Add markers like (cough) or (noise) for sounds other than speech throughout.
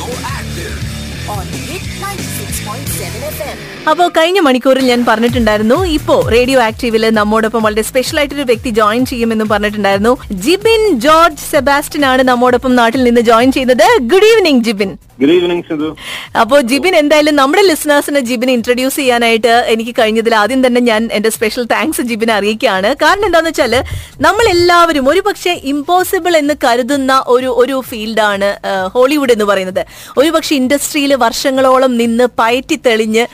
Go active. On Hit 96.7 FM. അപ്പോ കഴിഞ്ഞ മണിക്കൂറിൽ ഞാൻ പറഞ്ഞിട്ടുണ്ടായിരുന്നു ഇപ്പോ റേഡിയോ ആക്റ്റീവിൽ നമ്മോടൊപ്പം വളരെ സ്പെഷ്യൽ ആയിട്ടൊരു വ്യക്തി ജോയിൻ ചെയ്യുമെന്നും പറഞ്ഞിട്ടുണ്ടായിരുന്നു. ജിബിൻ ജോർജ് സെബാസ്റ്റിൻ ആണ് നമ്മോടൊപ്പം നാട്ടിൽ നിന്ന് ജോയിൻ ചെയ്യുന്നത് good evening Jibin. Good evening Sindhu. അപ്പോ ജിബിൻ എന്തായാലും നമ്മുടെ ലിസണേഴ്സിന് ജിബിൻ ഇൻട്രൊഡ്യൂസ് ചെയ്യാനായിട്ട് എനിക്ക് കഴിഞ്ഞതിൽ ആദ്യം തന്നെ ഞാൻ എന്റെ സ്പെഷ്യൽ താങ്ക്സ് ജിബിൻ അറിയിക്കുകയാണ്. കാരണം എന്താന്ന് വെച്ചാൽ നമ്മൾ എല്ലാവരും ഒരു പക്ഷേ ഇമ്പോസിബിൾ എന്ന് കരുതുന്ന ഒരു ഒരു ഫീൽഡാണ് ഹോളിവുഡ് എന്ന് പറയുന്നത്. ഒരു പക്ഷേ ഇൻഡസ്ട്രിയിൽ വർഷങ്ങളോളം നിന്ന് പയറ്റി തെളിഞ്ഞ്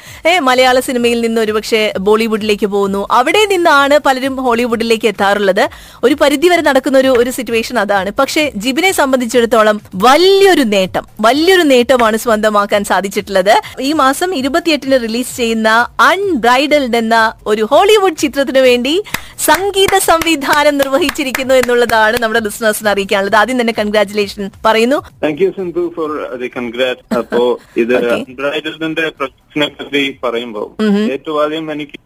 മലയാള സിനിമയിൽ നിന്ന് ഒരുപക്ഷെ ബോളിവുഡിലേക്ക് പോകുന്നു. അവിടെ നിന്നാണ് പലരും ഹോളിവുഡിലേക്ക് എത്താറുള്ളത്. ഒരു പരിധിവരെ നടക്കുന്ന ഒരു ഒരു സിറ്റുവേഷൻ അതാണ്. പക്ഷേ ജിബിനെ സംബന്ധിച്ചിടത്തോളം വലിയൊരു നേട്ടം വലിയൊരു നേട്ടമാണ് സ്വന്തമാക്കാൻ സാധിച്ചിട്ടുള്ളത്. ഈ മാസം ഇരുപത്തിയെട്ടിന് റിലീസ് ചെയ്യുന്ന അൺബ്രൈഡൽഡ് എന്ന ഒരു ഹോളിവുഡ് ചിത്രത്തിനു വേണ്ടി സംഗീത സംവിധാനം നിർവഹിച്ചിരിക്കുന്നു എന്നുള്ളതാണ് നമ്മുടെ ലിസണേഴ്സിന് അറിയിക്കാനുള്ളത്. ആദ്യം തന്നെ കൺഗ്രാറ്റുലേഷൻ പറയുന്നു. Thank you Sindhu for the congrat അപ്പോ ഇത് (laughs) Okay. അൺബ്രൈഡലിന്റെ പ്രൊജക്ടിനെ പറ്റി പറയുമ്പോ ഏറ്റവും ആദ്യം എനിക്ക്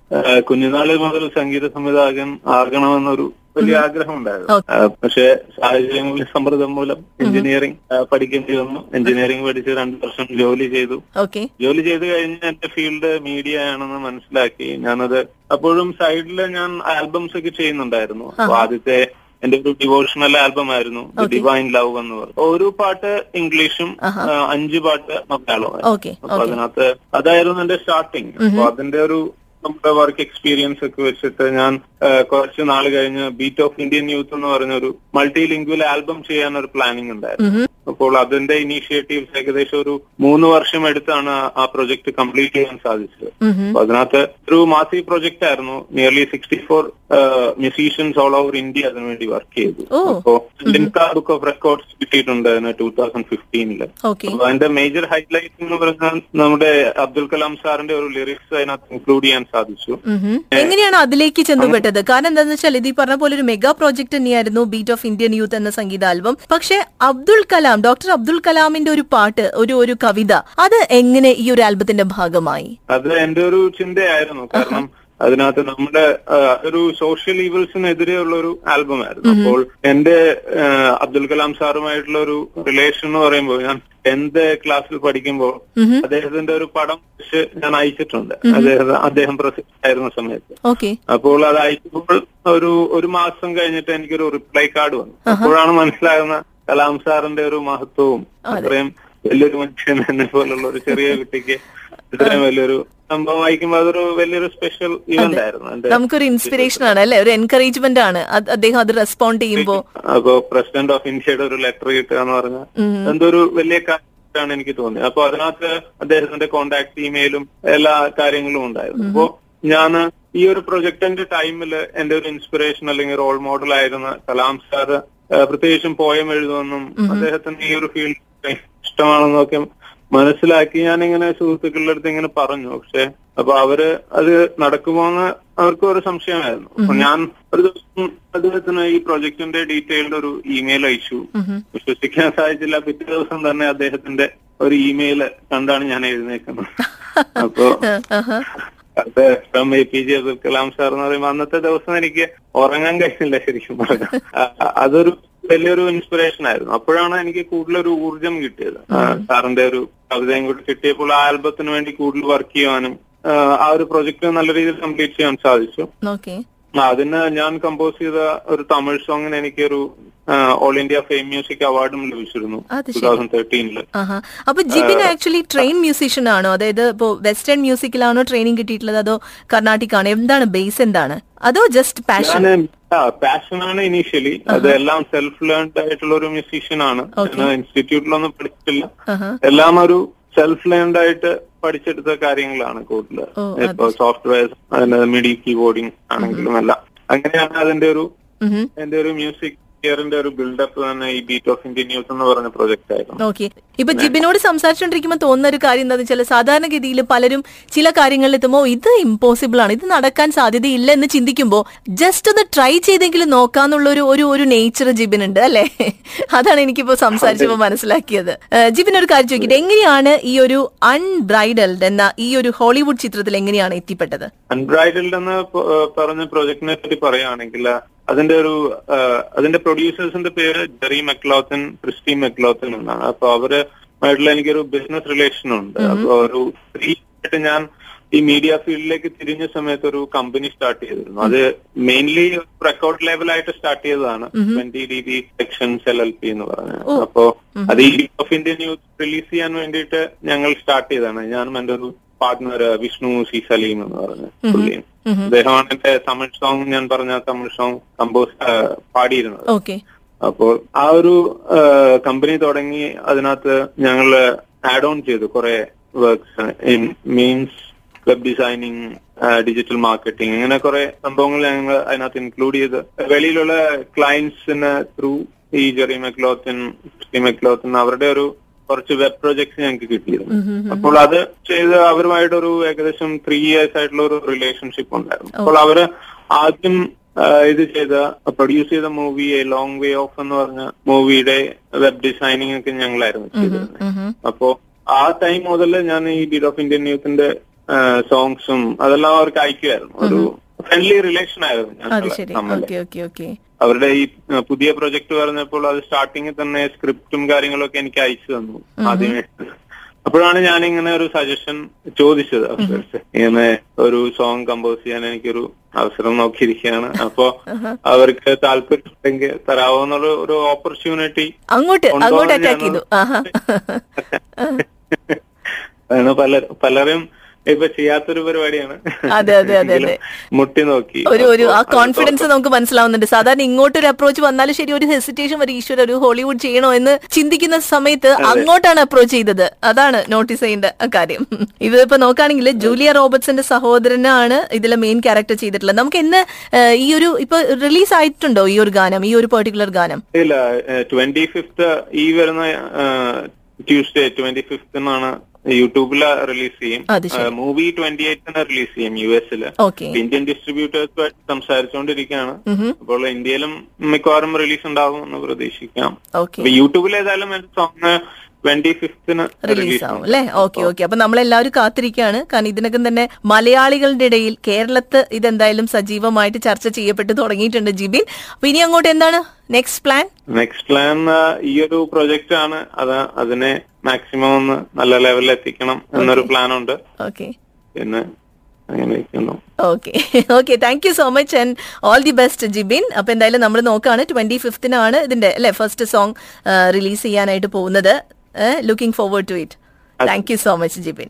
കുഞ്ഞുനാളിൽ മുതൽ സംഗീത സംവിധായകൻ ആകണമെന്നൊരു വലിയ ആഗ്രഹം ഉണ്ടായിരുന്നു പക്ഷെ സാഹചര്യങ്ങളിൽ സമ്മർദ്ദം മൂലം എഞ്ചിനീയറിംഗ് പഠിക്കേണ്ടി വന്നു. എഞ്ചിനീയറിംഗ് പഠിച്ച് രണ്ടു വർഷം ജോലി ചെയ്തു. ജോലി ചെയ്ത് കഴിഞ്ഞ് എന്റെ ഫീൽഡ് മീഡിയ ആണെന്ന് മനസ്സിലാക്കി. ഞാനത് അപ്പോഴും സൈഡിൽ ഞാൻ ആൽബംസ് ഒക്കെ ചെയ്യുന്നുണ്ടായിരുന്നു. അപ്പൊ ആദ്യത്തെ എന്റെ ഒരു ഡിവോഷണൽ ആൽബം ആയിരുന്നു ഡിവൈൻ ലവ് എന്ന് പറഞ്ഞു ഒരു പാട്ട് ഇംഗ്ലീഷും അഞ്ചു പാട്ട് മലയാളവും അപ്പൊ അതിനകത്ത് അതായിരുന്നു എന്റെ സ്റ്റാർട്ടിങ്. അപ്പൊ അതിന്റെ ഒരു നമ്മുടെ വർക്ക് എക്സ്പീരിയൻസ് ഒക്കെ വെച്ചിട്ട് ഞാൻ കുറച്ച് നാൾ കഴിഞ്ഞ് ബീറ്റ് ഓഫ് ഇന്ത്യൻ യൂത്ത് എന്ന് പറഞ്ഞൊരു മൾട്ടി ലിംഗ്വൽ ആൽബം ചെയ്യാൻ ഒരു പ്ലാനിങ് ഉണ്ടായിരുന്നു അപ്പോൾ അതിന്റെ ഇനീഷ്യേറ്റീവ്സ് ഏകദേശം ഒരു മൂന്ന് വർഷം എടുത്താണ് ആ- പ്രൊജക്ട് കംപ്ലീറ്റ് ചെയ്യാൻ സാധിച്ചത്. അപ്പൊ അതിനകത്ത് ഒരു മാസി പ്രൊജക്ട് ആയിരുന്നു. Nearly sixty four musicians all over India അതിനുവേണ്ടി വർക്ക് ചെയ്തു. അപ്പോ ലിൻക ബുക്ക് ഓഫ് റെക്കോർഡ്സ് കിട്ടിയിട്ടുണ്ട് അതിന് ടൂ തൗസൻഡ് ഫിഫ്റ്റീനിൽ അപ്പൊ അതിന്റെ മേജർ ഹൈലൈറ്റ് എന്ന് പറഞ്ഞാൽ നമ്മുടെ അബ്ദുൽ കലാം സാറിന്റെ ഒരു ലിറിക്സ് അതിനകത്ത് ഇൻക്ലൂഡ് ചെയ്യാൻ സാധിച്ചു. എങ്ങനെയാണ് അതിലേക്ക് ചെന്നുപെട്ടത്? കാരണം എന്താണെന്ന് വെച്ചാൽ ഇത് ഈ പറഞ്ഞ പോലെ ഒരു മെഗാ പ്രോജക്ട് തന്നെയായിരുന്നു ബീറ്റ് ഓഫ് ഇന്ത്യൻ യൂത്ത് എന്ന സംഗീത ആൽബം. പക്ഷെ അബ്ദുൾ കലാം ഡോക്ടർ അബ്ദുൾ കലാമിന്റെ ഒരു പാട്ട് ഒരു ഒരു കവിത അത് എങ്ങനെ ഈ ഒരു ആൽബത്തിന്റെ ഭാഗമായി? അത് എന്റെ ഒരു ചിന്തയായിരുന്നു. കാരണം അതിനകത്ത് നമ്മുടെ ഒരു സോഷ്യൽ ഈവൽസിനെതിരെയുള്ള ഒരു ആൽബം ആയിരുന്നു അപ്പോൾ എന്റെ അബ്ദുൽ കലാം സാറുമായിട്ടുള്ള ഒരു റിലേഷൻ എന്ന് പറയുമ്പോൾ ഞാൻ ടെൻത്ത് ക്ലാസ്സിൽ പഠിക്കുമ്പോൾ അദ്ദേഹത്തിന്റെ ഒരു പടം വെച്ച് ഞാൻ അയച്ചിട്ടുണ്ട്. അദ്ദേഹം അദ്ദേഹം പ്രസിദ്ധമായിരുന്ന ആയിരുന്ന സമയത്ത്. ഓക്കെ. അപ്പോൾ അത് അയച്ചപ്പോൾ ഒരു ഒരു മാസം കഴിഞ്ഞിട്ട് എനിക്കൊരു റിപ്ലൈ കാർഡ് വന്നു. അപ്പോഴാണ് മനസ്സിലാകുന്ന കലാം സാറിന്റെ ഒരു മഹത്വവും അത്രയും വലിയൊരു മനുഷ്യൻ എന്നെ പോലുള്ള ഒരു ചെറിയ (laughs) കുട്ടിക്ക് ഇത്രയും വലിയൊരു സംഭവം വായിക്കുമ്പോൾ അതൊരു വലിയൊരു സ്പെഷ്യൽ ഇവന്റ് ആയിരുന്നു. നമുക്കൊരു ഇൻസ്പിറേഷൻ ആണ് അല്ലെ? ഒരു എൻകറേജ്മെന്റ് ആണ്. അദ്ദേഹം അത് റെസ്പോണ്ട് ചെയ്യുമ്പോൾ അപ്പോ പ്രസിഡന്റ് ഓഫ് ഇന്ത്യയുടെ ഒരു ലെറ്റർ കിട്ടുക എന്ന് പറഞ്ഞാൽ എന്തോ ഒരു വലിയ കാര്യമാണ് എനിക്ക് തോന്നിയത്. അപ്പൊ അതിനകത്ത് അദ്ദേഹത്തിന്റെ കോണ്ടാക്ട് ഇമെയിലും എല്ലാ കാര്യങ്ങളും ഉണ്ടായിരുന്നു. അപ്പോ ഞാൻ ഈ ഒരു പ്രൊജക്ടിന്റെ ടൈമിൽ എന്റെ ഒരു ഇൻസ്പിറേഷൻ അല്ലെങ്കിൽ റോൾ മോഡൽ ആയിരുന്ന കലാം സാർ പ്രത്യേകിച്ചും പോയം എഴുതുമെന്നും അദ്ദേഹത്തിന് ഈ ഒരു ഫീൽഡ് ഇഷ്ടമാണെന്നൊക്കെ മനസ്സിലാക്കി ഞാൻ ഇങ്ങനെ സുഹൃത്തുക്കളുടെ അടുത്ത് ഇങ്ങനെ പറഞ്ഞു. പക്ഷെ അപ്പൊ അവർ അത് നടക്കുമോന്ന് അവർക്ക് ഒരു സംശയമായിരുന്നു. അപ്പൊ ഞാൻ ഒരു ദിവസം അദ്ദേഹത്തിന് ഈ പ്രൊജക്ടിന്റെ ഡീറ്റെയിൽഡ് ഒരു ഇമെയിൽ അയച്ചു. വിശ്വസിക്കാൻ സാധിച്ചില്ല. പിറ്റേ ദിവസം തന്നെ അദ്ദേഹത്തിന്റെ ഒരു ഇമെയിൽ കണ്ടാണ് ഞാൻ എഴുന്നേക്കുന്നത്. (laughs) അപ്പോ അത് ഇപ്പം A P J Abdul Kalam sir എന്ന് പറയുമ്പോൾ അന്നത്തെ ദിവസം എനിക്ക് ഉറങ്ങാൻ കഴിഞ്ഞില്ല ശരിക്കും പറഞ്ഞാൽ അതൊരു വലിയൊരു ഇൻസ്പിറേഷൻ ആയിരുന്നു. അപ്പോഴാണ് എനിക്ക് കൂടുതലൊരു ഊർജം കിട്ടിയത്. സാറിന്റെ ഒരു കവിതയും കൂടി കിട്ടിയപ്പോൾ ആ ആൽബത്തിന് വേണ്ടി കൂടുതൽ വർക്ക് ചെയ്യുവാനും ആ, ഒരു പ്രൊജക്ട് നല്ല രീതിയിൽ കംപ്ലീറ്റ് ചെയ്യാൻ സാധിച്ചു. അതിന് ഞാൻ കമ്പോസ് ചെയ്ത ഒരു തമിഴ് സോങ്ങിന് എനിക്കൊരു ഓൾ ഇന്ത്യ ഫെയിം മ്യൂസിക് അവാർഡും ലഭിച്ചിരുന്നു അത് ടൂ തൗസൻഡ് തേർട്ടീനിൽ ആഹാ. അപ്പൊ ജിബിൻ ആക്ച്വലി ട്രെയിൻ മ്യൂസീഷ്യൻ ആണോ? അതായത് ഇപ്പോ വെസ്റ്റേൺ മ്യൂസിക്കിലാണോ ട്രെയിനിങ് കിട്ടിയിട്ടുള്ളത്? അതോ കർണാട്ടിക് ആണോ? എന്താണ് ബേസ് എന്താണ്? അതോ ജസ്റ്റ് പാഷൻ പാഷൻ പാഷനാണ് ഇനീഷ്യലി അതെല്ലാം സെൽഫ് ലേൺഡ് ആയിട്ടുള്ള ഒരു മ്യൂസീഷ്യൻ ആണ് ഇൻസ്റ്റിറ്റ്യൂട്ടിലൊന്നും പഠിച്ചിട്ടില്ല. എല്ലാം ഒരു സെൽഫ് ലേൺഡ് ആയിട്ട് പഠിച്ചെടുത്ത കാര്യങ്ങളാണ് കൂടുതൽ ഇപ്പൊ സോഫ്റ്റ്വെയർ മിഡി കീബോർഡിങ് ആണെങ്കിലും എല്ലാം. അങ്ങനെയാണ് അതിന്റെ ഒരു എന്റെ ഒരു മ്യൂസിക് ഇയറിന്റെ ഒരു ബിൽഡപ്പ് തന്നെ ഈ ബീറ്റ് ഓഫ് ഇന്ത്യൻ ന്യൂസ് എന്ന് പറഞ്ഞ പ്രോജക്റ്റ് ആയിരുന്നു. ഓക്കെ ഇപ്പൊ ജിബിനോട് സംസാരിച്ചോണ്ടിരിക്കുമ്പോൾ തോന്നുന്ന ഒരു കാര്യം എന്താണെന്ന് വെച്ചാൽ സാധാരണഗതിയിൽ പലരും ചില കാര്യങ്ങളിൽ എത്തുമ്പോൾ ഇത് ഇമ്പോസിബിൾ ആണ് ഇത് നടക്കാൻ സാധ്യതയില്ല എന്ന് ചിന്തിക്കുമ്പോൾ ജസ്റ്റ് ഒന്ന് ട്രൈ ചെയ്തെങ്കിലും നോക്കാന്നുള്ള ഒരു ഒരു ഒരു നേച്ചർ ജിബിനുണ്ട് അല്ലെ? അതാണ് എനിക്കിപ്പോ സംസാരിച്ചപ്പോ മനസ്സിലാക്കിയത്. ജിബിൻ ഒരു കാര്യം ചോദിക്കട്ടെ എങ്ങനെയാണ് ഈ ഒരു അൺബ്രൈഡൽഡ് എന്ന ഈ ഒരു ഹോളിവുഡ് ചിത്രത്തിൽ എങ്ങനെയാണ് എത്തിപ്പെട്ടത്? അൺബ്രൈഡൽഡ് എന്ന് പറഞ്ഞ പ്രൊജക്ടിനെ പറ്റി പറയുകയാണെങ്കിൽ അതിന്റെ ഒരു അതിന്റെ പ്രൊഡ്യൂസേഴ്സിന്റെ പേര് ജെറി മെക്ലോത്തൻ ക്രിസ്റ്റി മെക്ലോത്തൻ എന്നാണ്. അപ്പൊ അവർ ആയിട്ടുള്ള എനിക്കൊരു ബിസിനസ് റിലേഷൻ ഉണ്ട്. അപ്പൊ ഒരു ആയിട്ട് ഞാൻ ഈ മീഡിയ ഫീൽഡിലേക്ക് തിരിഞ്ഞ സമയത്ത് ഒരു കമ്പനി സ്റ്റാർട്ട് ചെയ്തിരുന്നു. അത് മെയിൻലി റെക്കോർഡ് ലെവലായിട്ട് സ്റ്റാർട്ട് ചെയ്തതാണ്. Twenty D B sections L L P എന്ന് പറഞ്ഞത് അപ്പോ അത് ഈ ഓഫ് ഇന്ത്യ ന്യൂസ് റിലീസ് ചെയ്യാൻ വേണ്ടിയിട്ട് ഞങ്ങൾ സ്റ്റാർട്ട് ചെയ്തതാണ്. ഞാനും എന്റെ ഒരു പാർട്ട്ണർ വിഷ്ണു സി സലീം എന്ന് പറഞ്ഞ പുള്ളിയും. അദ്ദേഹമാണ് എന്റെ തമിഴ് സോങ് ഞാൻ പറഞ്ഞ തമിഴ് സോങ് കമ്പോസ് പാടിയിരുന്നത്. ഓക്കെ അപ്പോൾ ആ ഒരു കമ്പനി തുടങ്ങി അതിനകത്ത് ഞങ്ങൾ ആഡ് ഓൺ ചെയ്തു കുറെ works in means web designing digital marketing ഇങ്ങനെ കുറെ സംഭവങ്ങൾ ഞങ്ങൾ അതിനകത്ത് ഇൻക്ലൂഡ് ചെയ്ത്. വെളിയിലുള്ള ക്ലയൻസിന് ത്രൂ ഈ ജെറി മെക്ലോത്തിൻ മെക്ലോത്തിൻ അവരുടെ ഒരു കുറച്ച് വെബ് പ്രൊജക്ട്സ് ഞങ്ങൾക്ക് കിട്ടിയിരുന്നു. അപ്പോൾ അത് ചെയ്ത് അവരുമായിട്ടൊരു ഏകദേശം ത്രീ ഇയേഴ്സ് ആയിട്ടുള്ള ഒരു റിലേഷൻഷിപ്പ് ഉണ്ടായിരുന്നു. അപ്പോൾ അവർ ആദ്യം ഇത് ചെയ്ത പ്രൊഡ്യൂസ് ചെയ്ത movie a long way off എന്ന് പറഞ്ഞ മൂവിയുടെ വെബ് ഡിസൈനിങ് ഒക്കെ ഞങ്ങളായിരുന്നു ചെയ്തിരുന്നത്. അപ്പോ ആ ടൈം മുതൽ ഞാൻ ഈ ബീഡ് ഓഫ് ഇന്ത്യൻ യൂത്തിന്റെ സോങ്സും അതെല്ലാം അവർക്ക് അയക്കുമായിരുന്നു. ഒരു ഫ്രണ്ട്ലി റിലേഷൻ ആയിരുന്നു അവരുടെ ഈ പുതിയ പ്രൊജക്ട് പറഞ്ഞപ്പോൾ അത് സ്റ്റാർട്ടിങ്ങിൽ തന്നെ സ്ക്രിപ്റ്റും കാര്യങ്ങളൊക്കെ എനിക്ക് അയച്ചു തന്നു ആദ്യമേ. അപ്പോഴാണ് ഞാൻ ഇങ്ങനെ ഒരു സജഷൻ ചോദിച്ചത്. ഇങ്ങനെ ഒരു സോങ് കമ്പോസ് ചെയ്യാൻ എനിക്കൊരു അവസരം നോക്കിയിരിക്കുകയാണ്. അപ്പോ അവർക്ക് താല്പര്യമുണ്ടെങ്കിൽ തരാവോ എന്നുള്ള ഒരു ഓപ്പർച്യൂണിറ്റി അങ്ങോട്ട് അങ്ങോട്ട് അറ്റാക്ക് ചെയ്തു. (laughs) പല പലരും ഇപ്പൊ ചെയ്യാത്തൊരു പരിപാടിയാണ്. അതെ, അതെ, അതെ, അതെ. മുട്ടി നോക്കി. ഒരു ഒരു ആ കോൺഫിഡൻസ് നമുക്ക് മനസ്സിലാവുന്നുണ്ട്. സാധാരണ ഇങ്ങോട്ട് ഒരു അപ്രോച്ച് വന്നാലും ശരി ഒരു ഹെസിറ്റേഷൻ വരും ഈശ്വര ഒരു ഹോളിവുഡ് ചെയ്യണോ എന്ന് ചിന്തിക്കുന്ന സമയത്ത് അങ്ങോട്ടാണ് അപ്രോച്ച് ചെയ്തത്. അതാണ് നോട്ടീസ് ചെയ്യേണ്ട കാര്യം. ഇതിപ്പോ നോക്കുകയാണെങ്കിൽ ജൂലിയ റോബർട്സിന്റെ സഹോദരനാണ് ഇതിലെ മെയിൻ ക്യാരക്ടർ ചെയ്തിട്ടുള്ളത്. നമുക്ക് എന്ന് ഈ ഒരു ഇപ്പൊ റിലീസ് ആയിട്ടുണ്ടോ ഈ ഒരു ഗാനം ഈ ഒരു പെർട്ടിക്കുലർ ഗാനം? ഇല്ല ട്വന്റി ഫിഫ്ത്ത് ഈ വരുന്ന ട്യൂസ്ഡേ ട്വന്റി ഫിഫ്തിനാണ് യൂട്യൂബിൽ റിലീസ് ചെയ്യും. മൂവി ട്വന്റി എയ്റ്റിന് റിലീസ് ചെയ്യും യു ഓക്കെ. ഇന്ത്യൻ ഡിസ്ട്രിബ്യൂട്ടേഴ്സുമായിട്ട് സംസാരിച്ചുകൊണ്ടിരിക്കുകയാണ് അപ്പോൾ ഇന്ത്യയിലും മിക്കവാറും റിലീസ് ഉണ്ടാകും എന്ന് പ്രതീക്ഷിക്കാം. യൂട്യൂബിൽ ഏതായാലും എന്റെ സോങ് റിലീസ് റിലീസ് ആവും അല്ലെ? Okay okay. അപ്പൊ നമ്മളെല്ലാവരും കാത്തിരിക്കുകയാണ്. കാരണം ഇതിനകം തന്നെ മലയാളികളുടെ ഇടയിൽ കേരളത്ത് ഇതെന്തായാലും സജീവമായിട്ട് ചർച്ച ചെയ്യപ്പെട്ട് തുടങ്ങിയിട്ടുണ്ട് ജിബിൻ. അപ്പൊ ഇനി അങ്ങോട്ട് എന്താണ്? നെക്സ്റ്റ് പ്ലാൻ നെക്സ്റ്റ് പ്ലാൻ ഈ ഒരു പ്രൊജക്റ്റ് ആണ്. അത് അതിനെ മാക്സിമം ഒന്ന് നല്ല ലെവലിൽ എത്തിക്കണം എന്നൊരു പ്ലാൻ ഉണ്ട്. ഓക്കെ പിന്നെ okay okay thank you so much and all the best Jibin അപ്പൊ എന്തായാലും നമ്മൾ നോക്കാണ് ട്വന്റി ഫിഫ്തിനാണ് ഇതിന്റെ അല്ലെ ഫസ്റ്റ് സോങ് റിലീസ് ചെയ്യാനായിട്ട് പോകുന്നത്. Looking forward to it thank you so much Jibin